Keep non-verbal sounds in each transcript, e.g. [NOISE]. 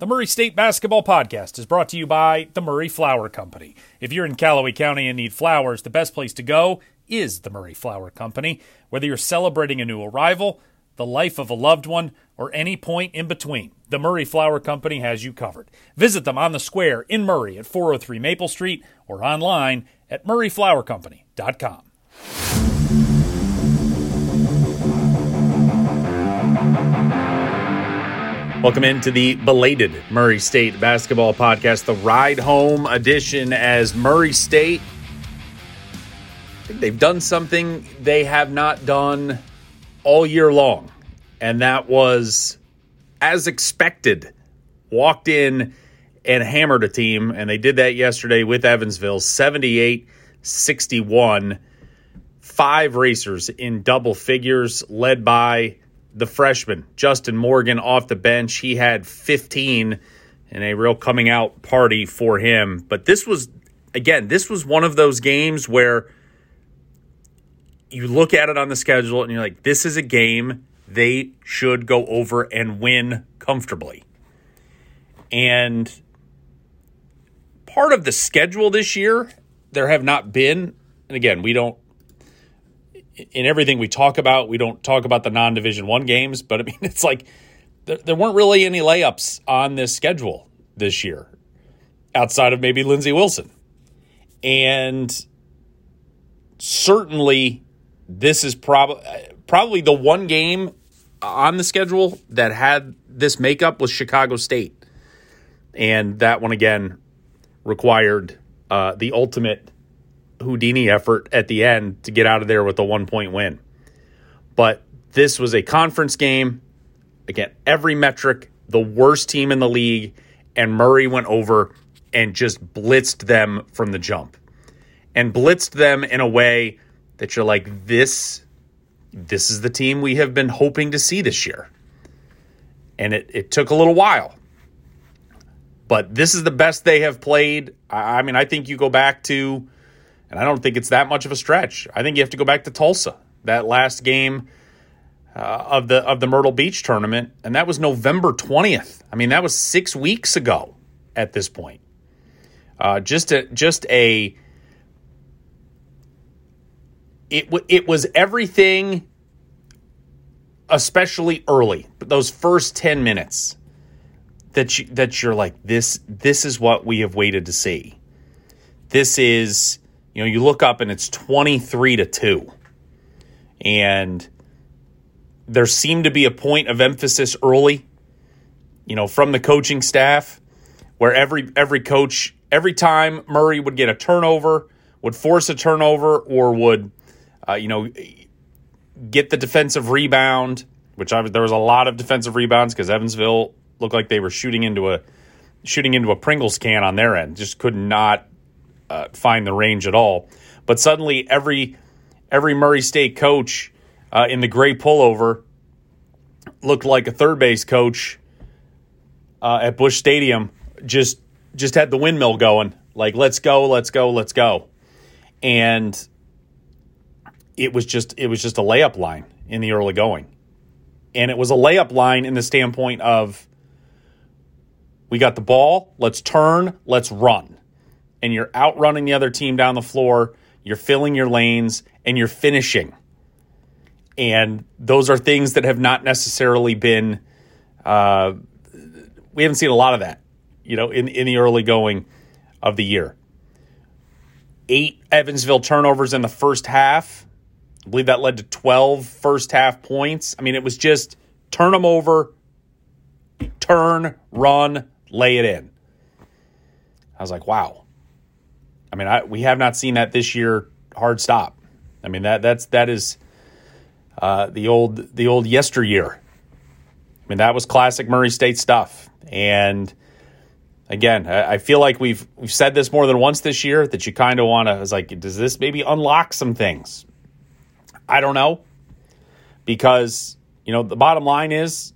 The Murray State Basketball Podcast is brought to you by the Murray Flower Company. If you're in Callaway County and need flowers, the best place to go is the Murray Flower Company. Whether you're celebrating a new arrival, the life of a loved one, or any point in between, the Murray Flower Company has you covered. Visit them on the square in Murray at 403 Maple Street or online at murrayflowercompany.com. Welcome into the belated Murray State basketball podcast, the ride home edition. As Murray State, I think they've done something they have not done all year long, and that was as expected. Walked in and hammered a team, and they did that yesterday with Evansville 78 61. Five racers in double figures, led by the freshman, Justin Morgan, off the bench. He had 15 and a real coming out party for him. But this was, again, this was one of those games where you look at it on the schedule and you're like, this is a game they should go over and win comfortably. And part of the schedule this year, there have not been, and again, we don't in everything we talk about, we don't talk about the non division one games, but I mean, [LAUGHS] it's like there, there, weren't really any layups on this schedule this year outside of maybe Lindsey Wilson. And certainly, this is prob- probably the one game on the schedule that had this makeup was Chicago State. And that one again required uh, the ultimate Houdini effort at the end to get out of there with a one point win. But this was a conference game. Again, every metric, the worst team in the league, and Murray went over and just blitzed them from the jump. And blitzed them in a way that you're like, this, this is the team we have been hoping to see this year. And it, it took a little while. But this is the best they have played. I mean, I think you go back to and I don't think it's that much of a stretch. I think you have to go back to Tulsa, that last game uh, of the of the Myrtle Beach tournament, and that was November 20th. I mean, that was 6 weeks ago at this point. Uh, just a just a it it was everything especially early, but those first 10 minutes that you that you're like this this is what we have waited to see. This is you know, you look up and it's 23 to 2. And there seemed to be a point of emphasis early, you know, from the coaching staff where every every coach every time Murray would get a turnover, would force a turnover or would uh, you know, get the defensive rebound, which I, there was a lot of defensive rebounds because Evansville looked like they were shooting into a shooting into a Pringles can on their end. Just could not uh, find the range at all. But suddenly, every every Murray State coach uh, in the gray pullover looked like a third base coach uh, at Busch Stadium. Just just had the windmill going, like let's go, let's go, let's go, and it was just it was just a layup line in the early going, and it was a layup line in the standpoint of we got the ball, let's turn, let's run and you're outrunning the other team down the floor, you're filling your lanes, and you're finishing. And those are things that have not necessarily been, uh, we haven't seen a lot of that, you know, in, in the early going of the year. Eight Evansville turnovers in the first half. I believe that led to 12 first half points. I mean, it was just turn them over, turn, run, lay it in. I was like, wow. I mean, I, we have not seen that this year. Hard stop. I mean that that's that is uh, the old the old yesteryear. I mean that was classic Murray State stuff. And again, I, I feel like we've we've said this more than once this year that you kind of want to. Is like, does this maybe unlock some things? I don't know because you know the bottom line is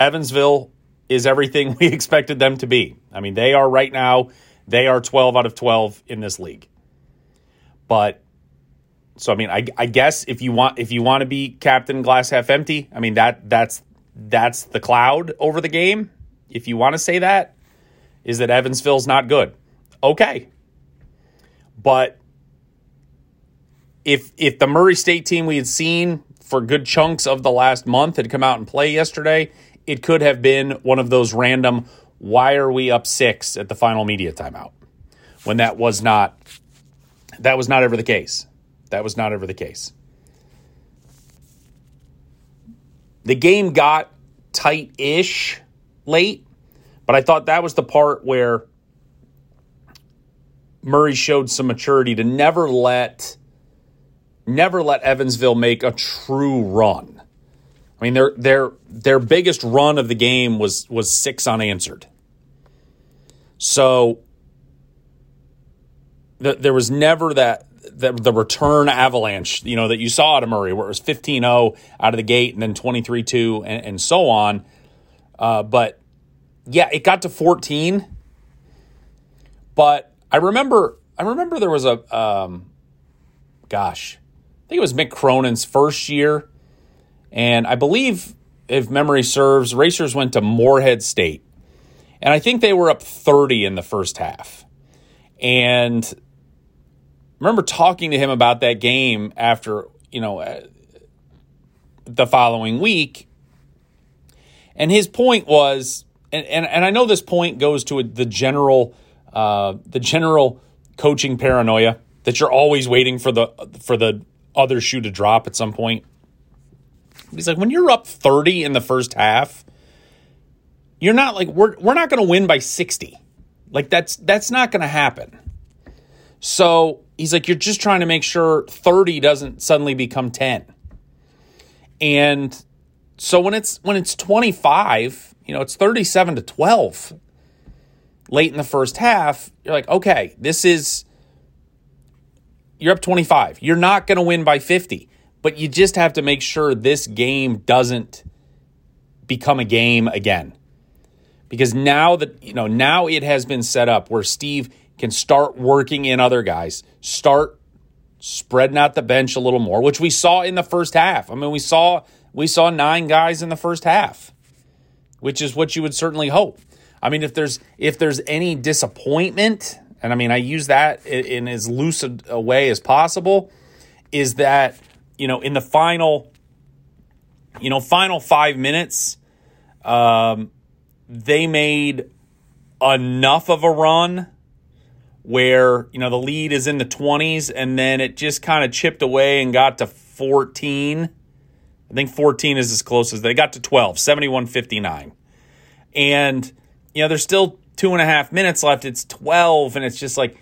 Evansville is everything [LAUGHS] we expected them to be. I mean, they are right now they are 12 out of 12 in this league. But so I mean, I, I guess if you want if you want to be captain glass half empty, I mean that that's that's the cloud over the game. if you want to say that, is that Evansville's not good. Okay. But if if the Murray State team we had seen for good chunks of the last month had come out and play yesterday, it could have been one of those random why are we up 6 at the final media timeout when that was not that was not ever the case. That was not ever the case. The game got tight ish late, but I thought that was the part where Murray showed some maturity to never let never let Evansville make a true run. I mean their their their biggest run of the game was was six unanswered. So the, there was never that the, the return avalanche, you know, that you saw out of Murray, where it was 15 0 out of the gate and then 23 2 and, and, so on. Uh, but yeah, it got to 14. But I remember, I remember there was a, um, gosh, I think it was Mick Cronin's first year. And I believe, if memory serves, Racers went to Morehead State. And I think they were up 30 in the first half. And remember talking to him about that game after, you know, uh, the following week. And his point was, and, and, and I know this point goes to the general, uh, the general coaching paranoia that you're always waiting for the for the other shoe to drop at some point. He's like, when you're up 30 in the first half, you're not like we're we're not going to win by 60. Like that's that's not going to happen. So he's like, you're just trying to make sure 30 doesn't suddenly become 10. And so when it's when it's 25, you know, it's 37 to 12 late in the first half, you're like, okay, this is you're up 25. You're not going to win by 50, but you just have to make sure this game doesn't become a game again. Because now that, you know, now it has been set up where Steve can start working in other guys, start spreading out the bench a little more, which we saw in the first half. I mean, we saw we saw nine guys in the first half, which is what you would certainly hope. I mean, if there's if there's any disappointment, and I mean, I use that in, as loose a way as possible, is that you know in the final, you know, final five minutes, um, they made enough of a run where you know the lead is in the 20s and then it just kind of chipped away and got to 14 i think 14 is as close as they got to 12 71 59 and you know there's still two and a half minutes left. It's 12 and it's just like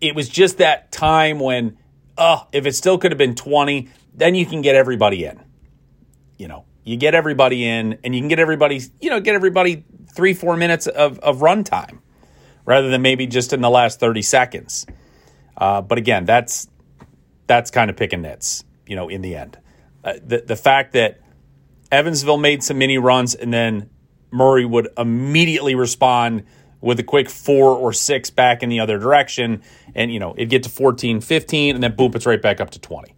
it was just that time when oh if it still could have been 20 then you can get everybody in. You know you get everybody in and you can get everybody you know get everybody three four minutes of, of run time rather than maybe just in the last 30 seconds. Uh, but again, that's that's kind of picking nits, you know, in the end. Uh, the, the fact that Evansville made some mini runs and then Murray would immediately respond with a quick four or six back in the other direction. And, you know, it'd get to 14, 15, and then boom, it's right back up to 20.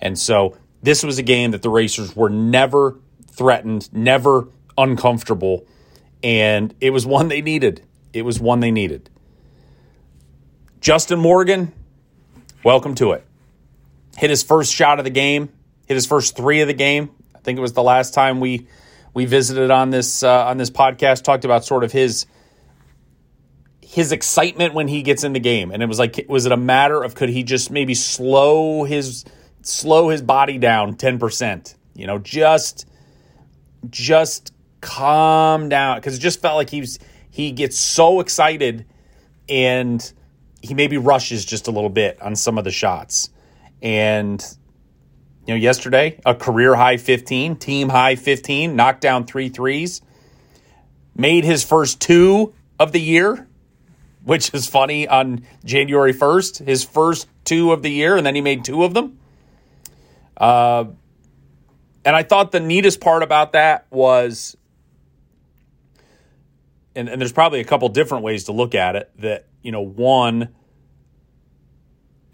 And so this was a game that the Racers were never threatened, never uncomfortable. And it was one they needed. It was one they needed. Justin Morgan, welcome to it. Hit his first shot of the game, hit his first three of the game. I think it was the last time we we visited on this uh, on this podcast, talked about sort of his his excitement when he gets in the game, and it was like, was it a matter of could he just maybe slow his slow his body down ten percent? You know, just just calm down because it just felt like he was he gets so excited and he maybe rushes just a little bit on some of the shots. And you know, yesterday, a career high 15, team high 15, knocked down three threes, made his first two of the year, which is funny on January 1st, his first two of the year, and then he made two of them. Uh, and I thought the neatest part about that was and, and there's probably a couple different ways to look at it that you know one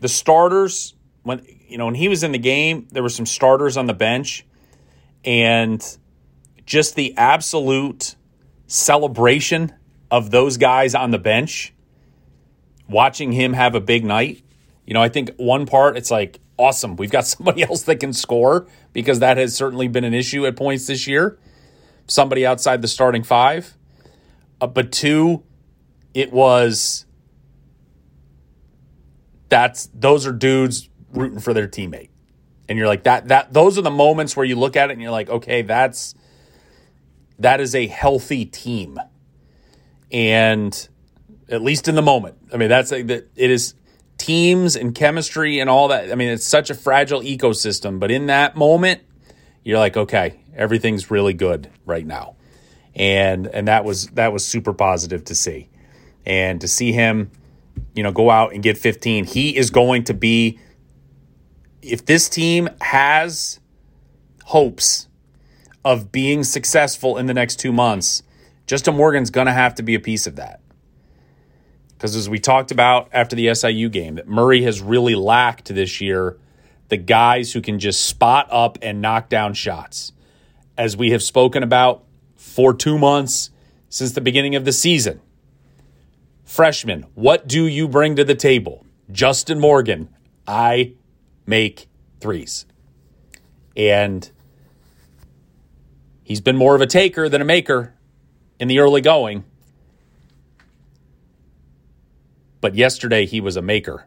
the starters when you know when he was in the game there were some starters on the bench and just the absolute celebration of those guys on the bench, watching him have a big night. You know, I think one part it's like awesome. We've got [LAUGHS] somebody else that can score because that has certainly been an issue at points this year. Somebody outside the starting five. Uh, but two, it was that's those are dudes rooting for their teammate. And you're like that that those are the moments where you look at it and you're like, okay, that's that is a healthy team. And at least in the moment. I mean, that's that it is teams and chemistry and all that. I mean, it's such a fragile ecosystem, but in that moment, you're like, okay, everything's really good right now. And and that was that was super positive to see. And to see him, you know, go out and get 15, he is going to be if this team has hopes of being successful in the next 2 months, Justin Morgan's going to have to be a piece of that. Because as we talked about after the SIU game, that Murray has really lacked this year the guys who can just spot up and knock down shots. As we have spoken about for two months since the beginning of the season. Freshman, what do you bring to the table? Justin Morgan, I make threes. And he's been more of a taker than a maker in the early going. But yesterday he was a maker,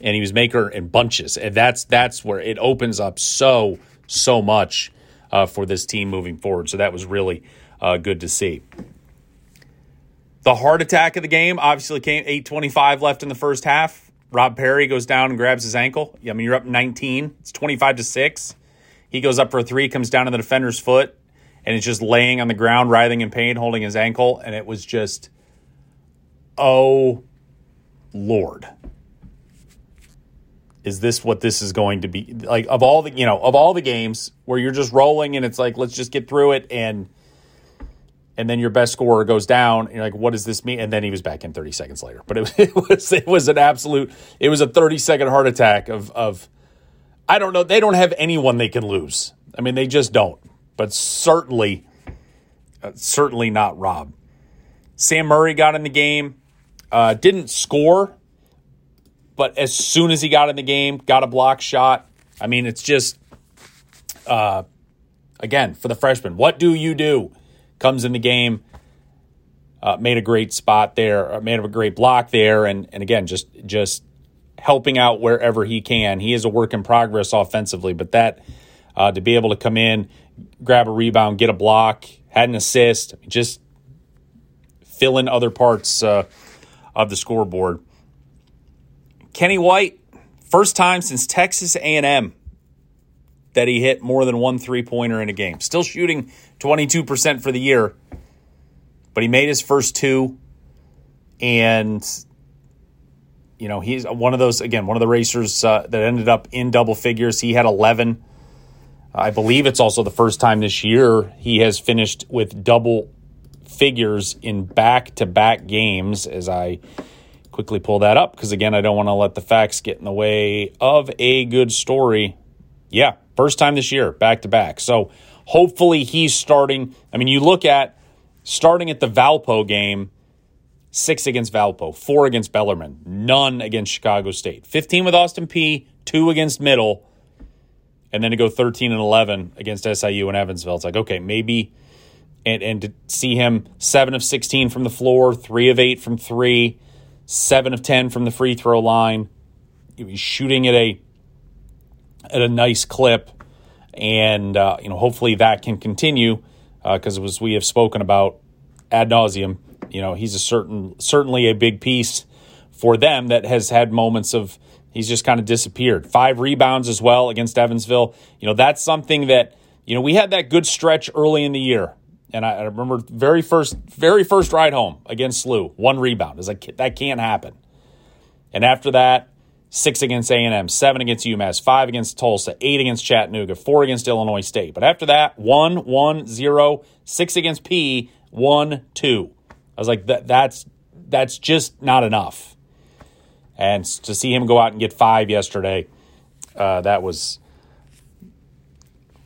and he was maker in bunches, and that's that's where it opens up so so much uh, for this team moving forward. So that was really uh, good to see. The heart attack of the game obviously came 8:25 left in the first half. Rob Perry goes down and grabs his ankle. I mean, you're up 19. It's 25 to six. He goes up for a three, comes down to the defender's foot, and is just laying on the ground, writhing in pain, holding his ankle, and it was just, oh Lord. Is this what this is going to be like? Of all the, you know, of all the games where you're just rolling and it's like, let's just get through it, and and then your best scorer goes down, and you're like, what does this mean? And then he was back in 30 seconds later. But it, [LAUGHS] it was it was an absolute, it was a 30 second heart attack of of, I don't know, they don't have anyone they can lose. I mean, they just don't. But certainly, uh, certainly not Rob. Sam Murray got in the game. Uh, didn't score, but as soon as he got in the game, got a block shot. I mean, it's just, uh, again, for the freshman, what do you do? Comes in the game, uh, made a great spot there, uh, made a great block there, and and again, just just helping out wherever he can. He is a work in progress offensively, but that uh, to be able to come in, grab a rebound, get a block, had an assist, just fill in other parts uh, of the scoreboard. Kenny White, first time since Texas A&M that he hit more than one three-pointer in a game. Still shooting 22% for the year, but he made his first two and you know, he's one of those again, one of the racers uh, that ended up in double figures. He had 11. I believe it's also the first time this year he has finished with double figures in back to back games as I quickly pull that up because, again, I don't want to let the facts get in the way of a good story. Yeah, first time this year, back to back. So hopefully he's starting. I mean, you look at starting at the Valpo game six against Valpo, four against Bellarmine, none against Chicago State, 15 with Austin Peay, two against Middle, and then to go 13 and 11 against SIU and Evansville. It's like, okay, maybe and and to see him seven of sixteen from the floor, three of eight from three, seven of ten from the free throw line. He's shooting at a at a nice clip, and uh, you know hopefully that can continue because uh, as we have spoken about ad nauseum, you know he's a certain certainly a big piece for them that has had moments of he's just kind of disappeared. Five rebounds as well against Evansville. You know that's something that you know we had that good stretch early in the year and I, remember very first very first ride home against SLU, one rebound. It's like that can't happen. And after that, six against A&M, seven against UMass, five against Tulsa, eight against Chattanooga, four against Illinois State. But after that, one, one, zero, six against Peay, one, two. I was like, that, that's that's just not enough. And to see him go out and get five yesterday, uh, that was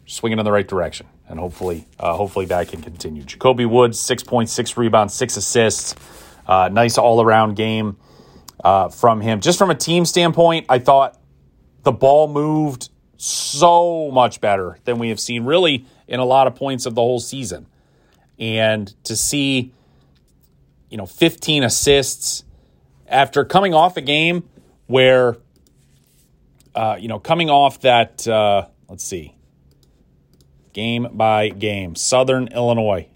swinging in the right direction. and hopefully, uh, hopefully that can continue. Jacoby Woods, six point six rebounds, six assists, uh, nice all around game uh, from him. Just from a team standpoint, I thought the ball moved so much better than we have seen really in a lot of points of the whole season. And to see, you know, 15 assists after coming off a game where, uh, you know, coming off that, uh, let's see, game by game, Southern Illinois,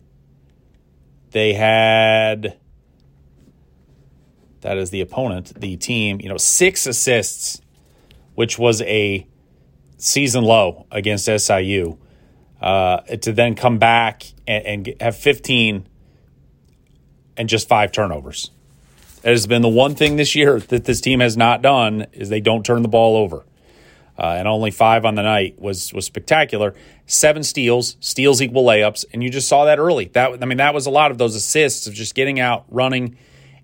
they had, that is the opponent, the team, you know, six assists, which was a season low against SIU. Uh, to then come back and, and, have 15 and just five turnovers. It has been the one thing this year that this team has not done is they don't turn the ball over. Uh, and only five on the night was was spectacular. Seven steals, steals equal layups, and you just saw that early. That I mean, that was a lot of those assists of just getting out, running,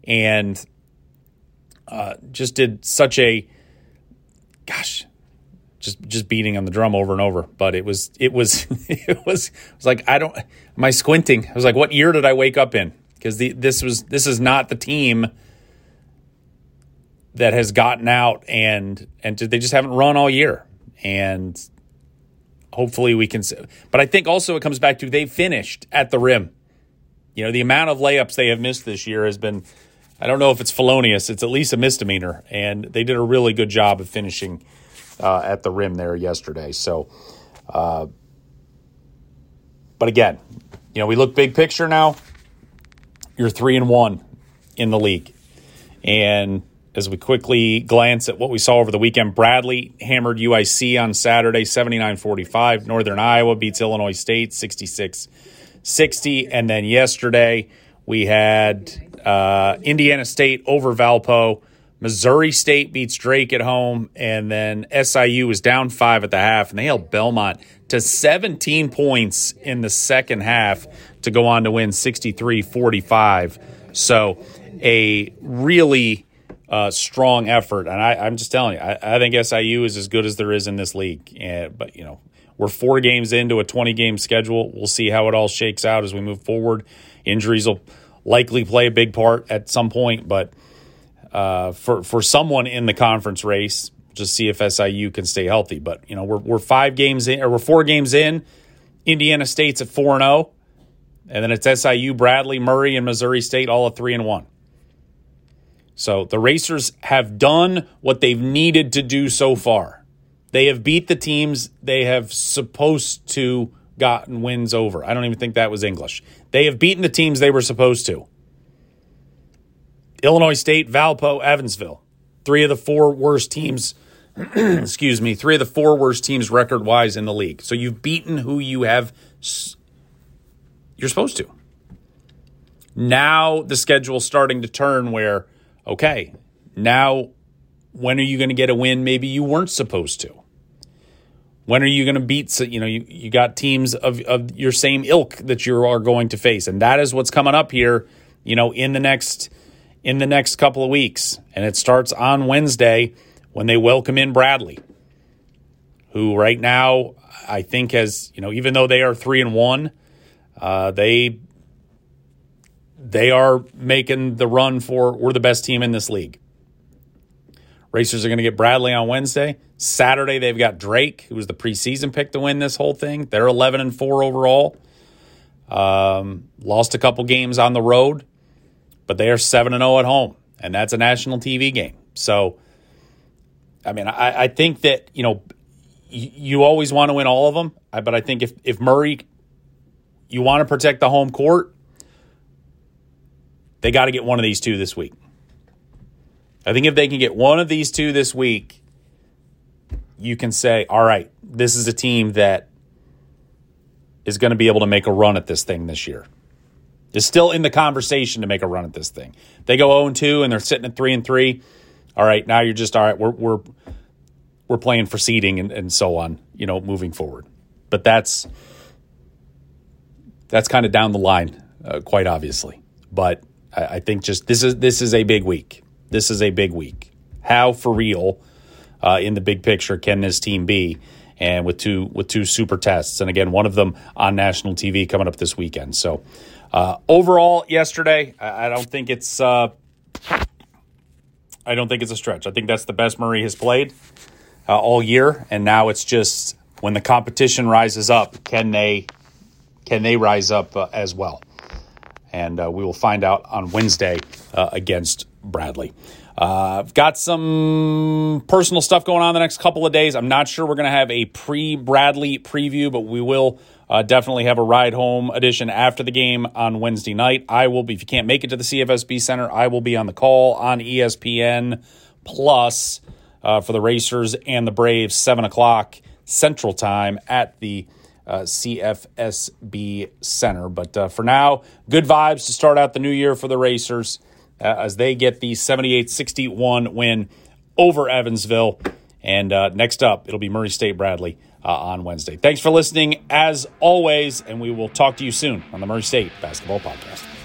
and uh, just did such a gosh just just beating on the drum over and over. But it was it was [LAUGHS] it was it was like I don't I squinting? I was like, what year did I wake up in? Because this was this is not the team that has gotten out and and they just haven't run all year and hopefully we can but I think also it comes back to they finished at the rim. You know, the amount of layups they have missed this year has been I don't know if it's felonious, it's at least a misdemeanor and they did a really good job of finishing uh, at the rim there yesterday. So, uh, but again, you know, we look big picture now. You're three and one in the league, and as we quickly glance at what we saw over the weekend, Bradley hammered UIC on Saturday 79 45. Northern Iowa beats Illinois State 66 60. And then yesterday, we had uh, Indiana State over Valpo Missouri State beats Drake at home, and then SIU was down five at the half, and they held Belmont to 17 points in the second half to go on to win 63 45. So, a really uh, strong effort. And I, am just telling you, I, I, think SIU is as good as there is in this league. And, but, you know, we're four games into a 20 game schedule. We'll see how it all shakes out as we move forward. Injuries will likely play a big part at some point, but uh, for for someone in the conference race. Just see if SIU can stay healthy. But you know, we're we're five games in, or we're four games in. Indiana State's at four and zero, oh, and then it's SIU, Bradley, Murray, and Missouri State all at three and one. So the Racers have done what they've needed to do so far. They have beat the teams they have supposed to gotten wins over. I don't even think that was English. They have beaten the teams they were supposed to. Illinois State, Valpo, Evansville. Three of the four worst teams, [CLEARS THROAT] excuse me, three of the four worst teams record wise in the league. So you've beaten who you have, you're supposed to. Now the schedule's starting to turn where, okay, now when are you going to get a win maybe you weren't supposed to? When are you going to beat, you know, you, you got teams of, of your same ilk that you are going to face. And that is what's coming up here, you know, in the next in the next couple of weeks. And it starts on Wednesday when they welcome in Bradley, who right now I think has, you know, even though they are three and one, uh, they they are making the run for we're the best team in this league. Racers are going to get Bradley on Wednesday. Saturday they've got Drake, who was the preseason pick to win this whole thing. They're 11 and 4 overall. Um, lost a couple games on the road but they are 7 and 0 at home, and that's a national TV game. So, I mean, I, I think that, you know, you, you always want to win all of them, but I think if, if Murray, you want to protect the home court, they got to get one of these two this week. I think if they can get one of these two this week, you can say, all right, this is a team that is going to be able to make a run at this thing this year is still in the conversation to make a run at this thing. They go 0 2 and they're sitting at 3 and 3. All right, now you're just all right, we're we're we're playing for seeding and, and so on, you know, moving forward. But that's that's kind of down the line, uh, quite obviously. But I, I, think just this is this is a big week. This is a big week. How for real uh, in the big picture can this team be? and with two with two super tests, and again one of them on national TV coming up this weekend. So uh, overall, yesterday I, I, don't think it's uh, I don't think it's a stretch. I think that's the best Murray has played uh, all year, and now it's just when the competition rises up, can they can they rise up uh, as well? And uh, we will find out on Wednesday uh, against Bradley. Uh, I've got some personal stuff going on the next couple of days. I'm not sure we're going to have a pre Bradley preview, but we will uh, definitely have a ride home edition after the game on Wednesday night. I will be, if you can't make it to the CFSB Center, I will be on the call on ESPN Plus uh, for the Racers and the Braves, 7 o'clock Central Time at the uh, CFSB Center. But uh, for now, good vibes to start out the new year for the Racers as they get the 78 61 win over Evansville. And uh, next up, it'll be Murray State Bradley uh, on Wednesday. Thanks for listening, as always, and we will talk to you soon on the Murray State Basketball Podcast.